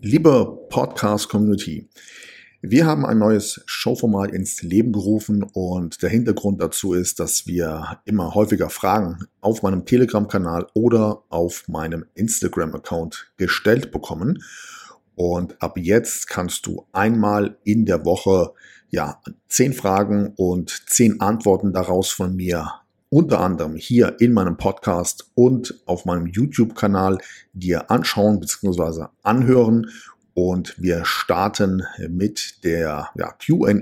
Liebe Podcast-Community, wir haben ein neues Showformat ins Leben gerufen und der Hintergrund dazu ist, dass wir immer häufiger Fragen auf meinem Telegram-Kanal oder auf meinem Instagram-Account gestellt bekommen. Und ab jetzt kannst du einmal in der Woche ja zehn Fragen und zehn Antworten daraus von mir unter anderem hier in meinem Podcast und auf meinem YouTube-Kanal dir anschauen bzw. anhören. Und wir starten mit der ja, QA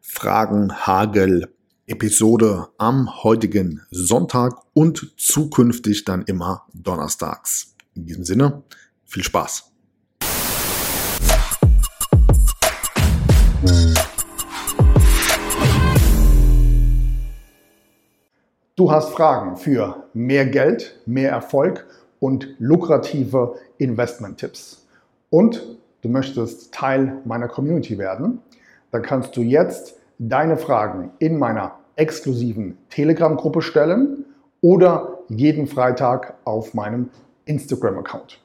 Fragenhagel Episode am heutigen Sonntag und zukünftig dann immer donnerstags. In diesem Sinne, viel Spaß. Du hast Fragen für mehr Geld, mehr Erfolg und lukrative Investment-Tipps. Und du möchtest Teil meiner Community werden, dann kannst du jetzt deine Fragen in meiner exklusiven Telegram-Gruppe stellen oder jeden Freitag auf meinem Instagram-Account.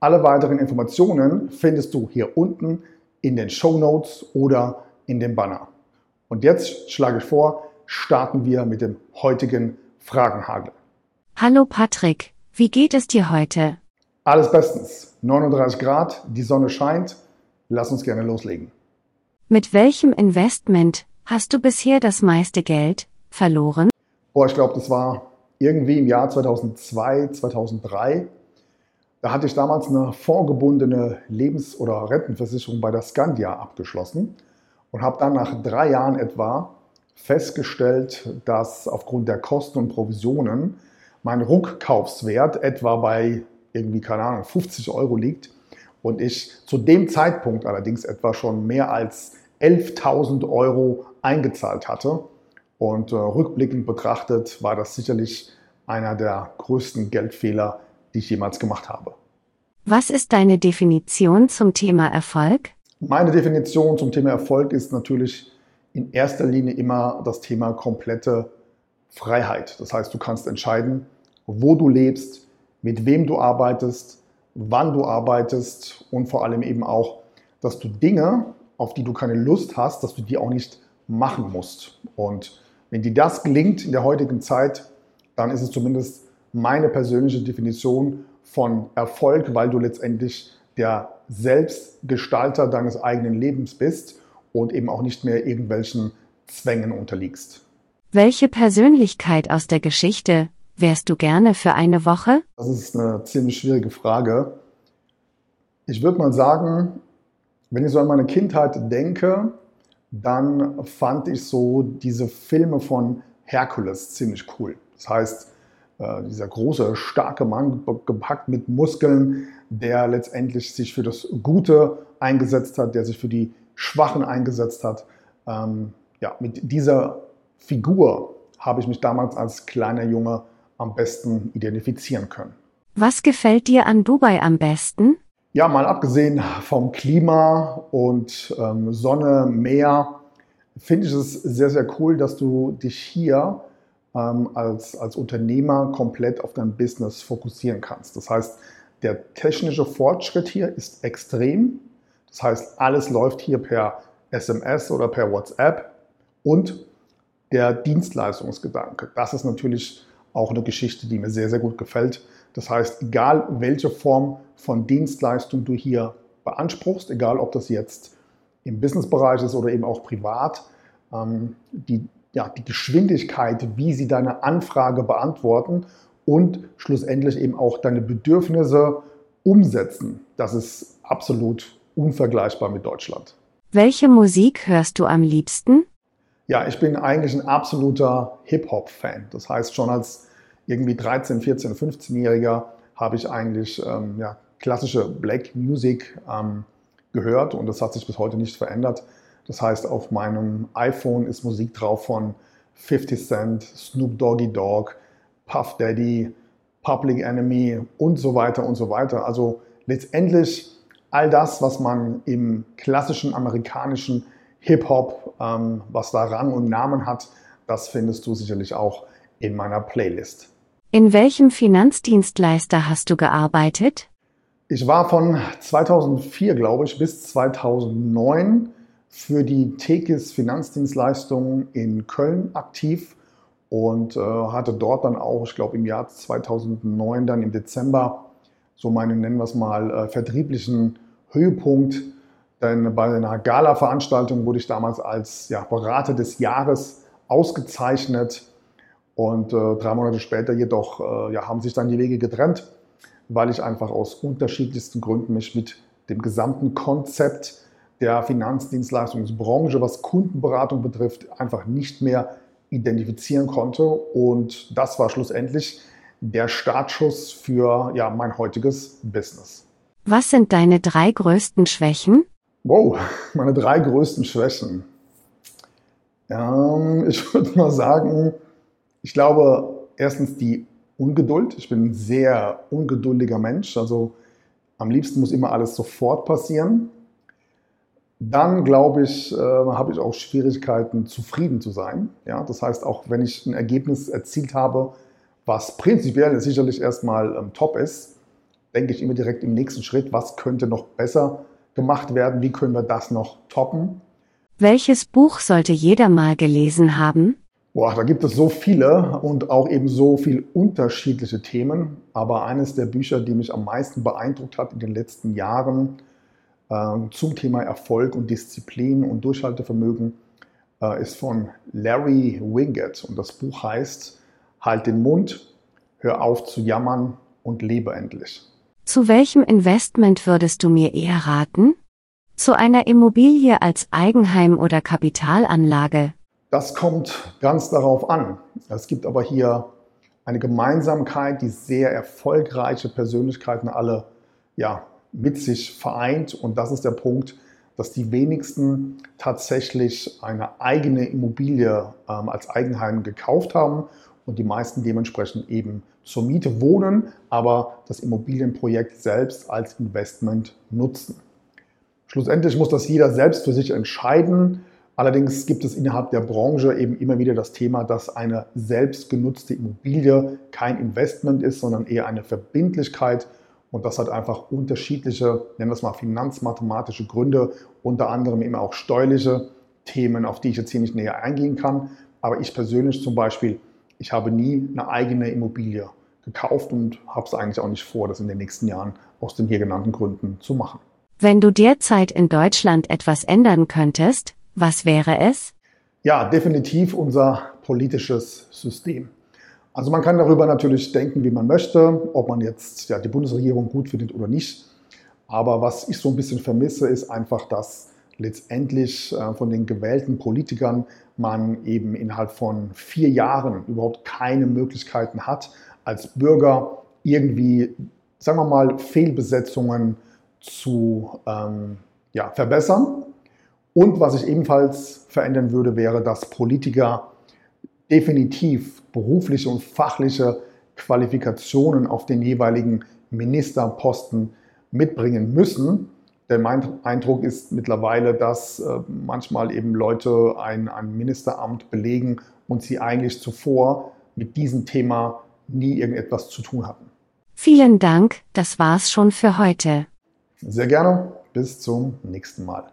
Alle weiteren Informationen findest du hier unten in den Show Notes oder in dem Banner. Und jetzt schlage ich vor, starten wir mit dem heutigen Fragenhagel. Hallo Patrick, wie geht es dir heute? Alles bestens. 39 Grad, die Sonne scheint. Lass uns gerne loslegen. Mit welchem Investment hast du bisher das meiste Geld verloren? Boah, ich glaube, das war irgendwie im Jahr 2002, 2003. Da hatte ich damals eine vorgebundene Lebens- oder Rentenversicherung bei der Scandia abgeschlossen und habe dann nach drei Jahren etwa festgestellt, dass aufgrund der Kosten und Provisionen mein Rückkaufswert etwa bei irgendwie, keine Ahnung, 50 Euro liegt und ich zu dem Zeitpunkt allerdings etwa schon mehr als 11.000 Euro eingezahlt hatte. Und äh, rückblickend betrachtet war das sicherlich einer der größten Geldfehler, die ich jemals gemacht habe. Was ist deine Definition zum Thema Erfolg? Meine Definition zum Thema Erfolg ist natürlich in erster Linie immer das Thema komplette Freiheit. Das heißt, du kannst entscheiden, wo du lebst, mit wem du arbeitest, wann du arbeitest und vor allem eben auch, dass du Dinge, auf die du keine Lust hast, dass du die auch nicht machen musst. Und wenn dir das gelingt in der heutigen Zeit, dann ist es zumindest meine persönliche Definition von Erfolg, weil du letztendlich der Selbstgestalter deines eigenen Lebens bist und eben auch nicht mehr irgendwelchen Zwängen unterliegst. Welche Persönlichkeit aus der Geschichte wärst du gerne für eine Woche? Das ist eine ziemlich schwierige Frage. Ich würde mal sagen, wenn ich so an meine Kindheit denke, dann fand ich so diese Filme von Herkules ziemlich cool. Das heißt, äh, dieser große, starke Mann, gepackt mit Muskeln, der letztendlich sich für das Gute eingesetzt hat, der sich für die Schwachen eingesetzt hat. Ähm, ja, mit dieser Figur habe ich mich damals als kleiner Junge am besten identifizieren können. Was gefällt dir an Dubai am besten? Ja, mal abgesehen vom Klima und ähm, Sonne, Meer, finde ich es sehr, sehr cool, dass du dich hier ähm, als, als Unternehmer komplett auf dein Business fokussieren kannst. Das heißt, der technische Fortschritt hier ist extrem. Das heißt, alles läuft hier per SMS oder per WhatsApp und der Dienstleistungsgedanke. Das ist natürlich auch eine Geschichte, die mir sehr, sehr gut gefällt. Das heißt, egal welche Form von Dienstleistung du hier beanspruchst, egal ob das jetzt im Businessbereich ist oder eben auch privat, ähm, die, ja, die Geschwindigkeit, wie sie deine Anfrage beantworten und schlussendlich eben auch deine Bedürfnisse umsetzen, das ist absolut unvergleichbar mit Deutschland. Welche Musik hörst du am liebsten? Ja, ich bin eigentlich ein absoluter Hip-Hop-Fan. Das heißt, schon als irgendwie 13, 14, 15-Jähriger habe ich eigentlich ähm, ja, klassische Black Music ähm, gehört und das hat sich bis heute nicht verändert. Das heißt, auf meinem iPhone ist Musik drauf von 50 Cent, Snoop Doggy Dogg, Puff Daddy, Public Enemy und so weiter und so weiter. Also letztendlich all das, was man im klassischen amerikanischen Hip-Hop, ähm, was da Rang und Namen hat, das findest du sicherlich auch in meiner Playlist. In welchem Finanzdienstleister hast du gearbeitet? Ich war von 2004, glaube ich, bis 2009 für die Tekis Finanzdienstleistungen in Köln aktiv und äh, hatte dort dann auch, ich glaube im Jahr 2009, dann im Dezember, so meinen, nennen wir es mal, äh, vertrieblichen Höhepunkt. Denn bei einer Gala-Veranstaltung wurde ich damals als ja, Berater des Jahres ausgezeichnet. Und äh, drei Monate später jedoch äh, ja, haben sich dann die Wege getrennt, weil ich einfach aus unterschiedlichsten Gründen mich mit dem gesamten Konzept der Finanzdienstleistungsbranche, was Kundenberatung betrifft, einfach nicht mehr identifizieren konnte. Und das war schlussendlich der Startschuss für ja, mein heutiges Business. Was sind deine drei größten Schwächen? Wow, meine drei größten Schwächen. Ähm, ich würde mal sagen, ich glaube, erstens die Ungeduld. Ich bin ein sehr ungeduldiger Mensch. Also am liebsten muss immer alles sofort passieren. Dann glaube ich, äh, habe ich auch Schwierigkeiten, zufrieden zu sein. Ja, das heißt, auch wenn ich ein Ergebnis erzielt habe, was prinzipiell sicherlich erstmal ähm, top ist, denke ich immer direkt im nächsten Schritt, was könnte noch besser gemacht werden, wie können wir das noch toppen. Welches Buch sollte jeder mal gelesen haben? Boah, da gibt es so viele und auch eben so viele unterschiedliche Themen. Aber eines der Bücher, die mich am meisten beeindruckt hat in den letzten Jahren, ähm, zum Thema Erfolg und Disziplin und Durchhaltevermögen äh, ist von Larry Winget und das Buch heißt Halt den Mund, hör auf zu jammern und lebe endlich. Zu welchem Investment würdest du mir eher raten? Zu einer Immobilie als Eigenheim oder Kapitalanlage? Das kommt ganz darauf an. Es gibt aber hier eine Gemeinsamkeit, die sehr erfolgreiche Persönlichkeiten alle ja, mit sich vereint. Und das ist der Punkt, dass die wenigsten tatsächlich eine eigene Immobilie ähm, als Eigenheim gekauft haben und die meisten dementsprechend eben zur Miete wohnen, aber das Immobilienprojekt selbst als Investment nutzen. Schlussendlich muss das jeder selbst für sich entscheiden. Allerdings gibt es innerhalb der Branche eben immer wieder das Thema, dass eine selbstgenutzte Immobilie kein Investment ist, sondern eher eine Verbindlichkeit und das hat einfach unterschiedliche, nennen wir es mal finanzmathematische Gründe, unter anderem eben auch steuerliche Themen, auf die ich jetzt hier nicht näher eingehen kann. Aber ich persönlich zum Beispiel, ich habe nie eine eigene Immobilie gekauft und habe es eigentlich auch nicht vor, das in den nächsten Jahren aus den hier genannten Gründen zu machen. Wenn du derzeit in Deutschland etwas ändern könntest, was wäre es? Ja, definitiv unser politisches System. Also man kann darüber natürlich denken, wie man möchte, ob man jetzt ja, die Bundesregierung gut findet oder nicht. Aber was ich so ein bisschen vermisse, ist einfach, dass letztendlich äh, von den gewählten Politikern man eben innerhalb von vier Jahren überhaupt keine Möglichkeiten hat, als Bürger irgendwie, sagen wir mal, Fehlbesetzungen zu ähm, ja, verbessern. Und was ich ebenfalls verändern würde, wäre, dass Politiker definitiv berufliche und fachliche Qualifikationen auf den jeweiligen Ministerposten mitbringen müssen. Denn mein Eindruck ist mittlerweile, dass äh, manchmal eben Leute ein, ein Ministeramt belegen und sie eigentlich zuvor mit diesem Thema nie irgendetwas zu tun hatten. Vielen Dank, das war's schon für heute. Sehr gerne, bis zum nächsten Mal.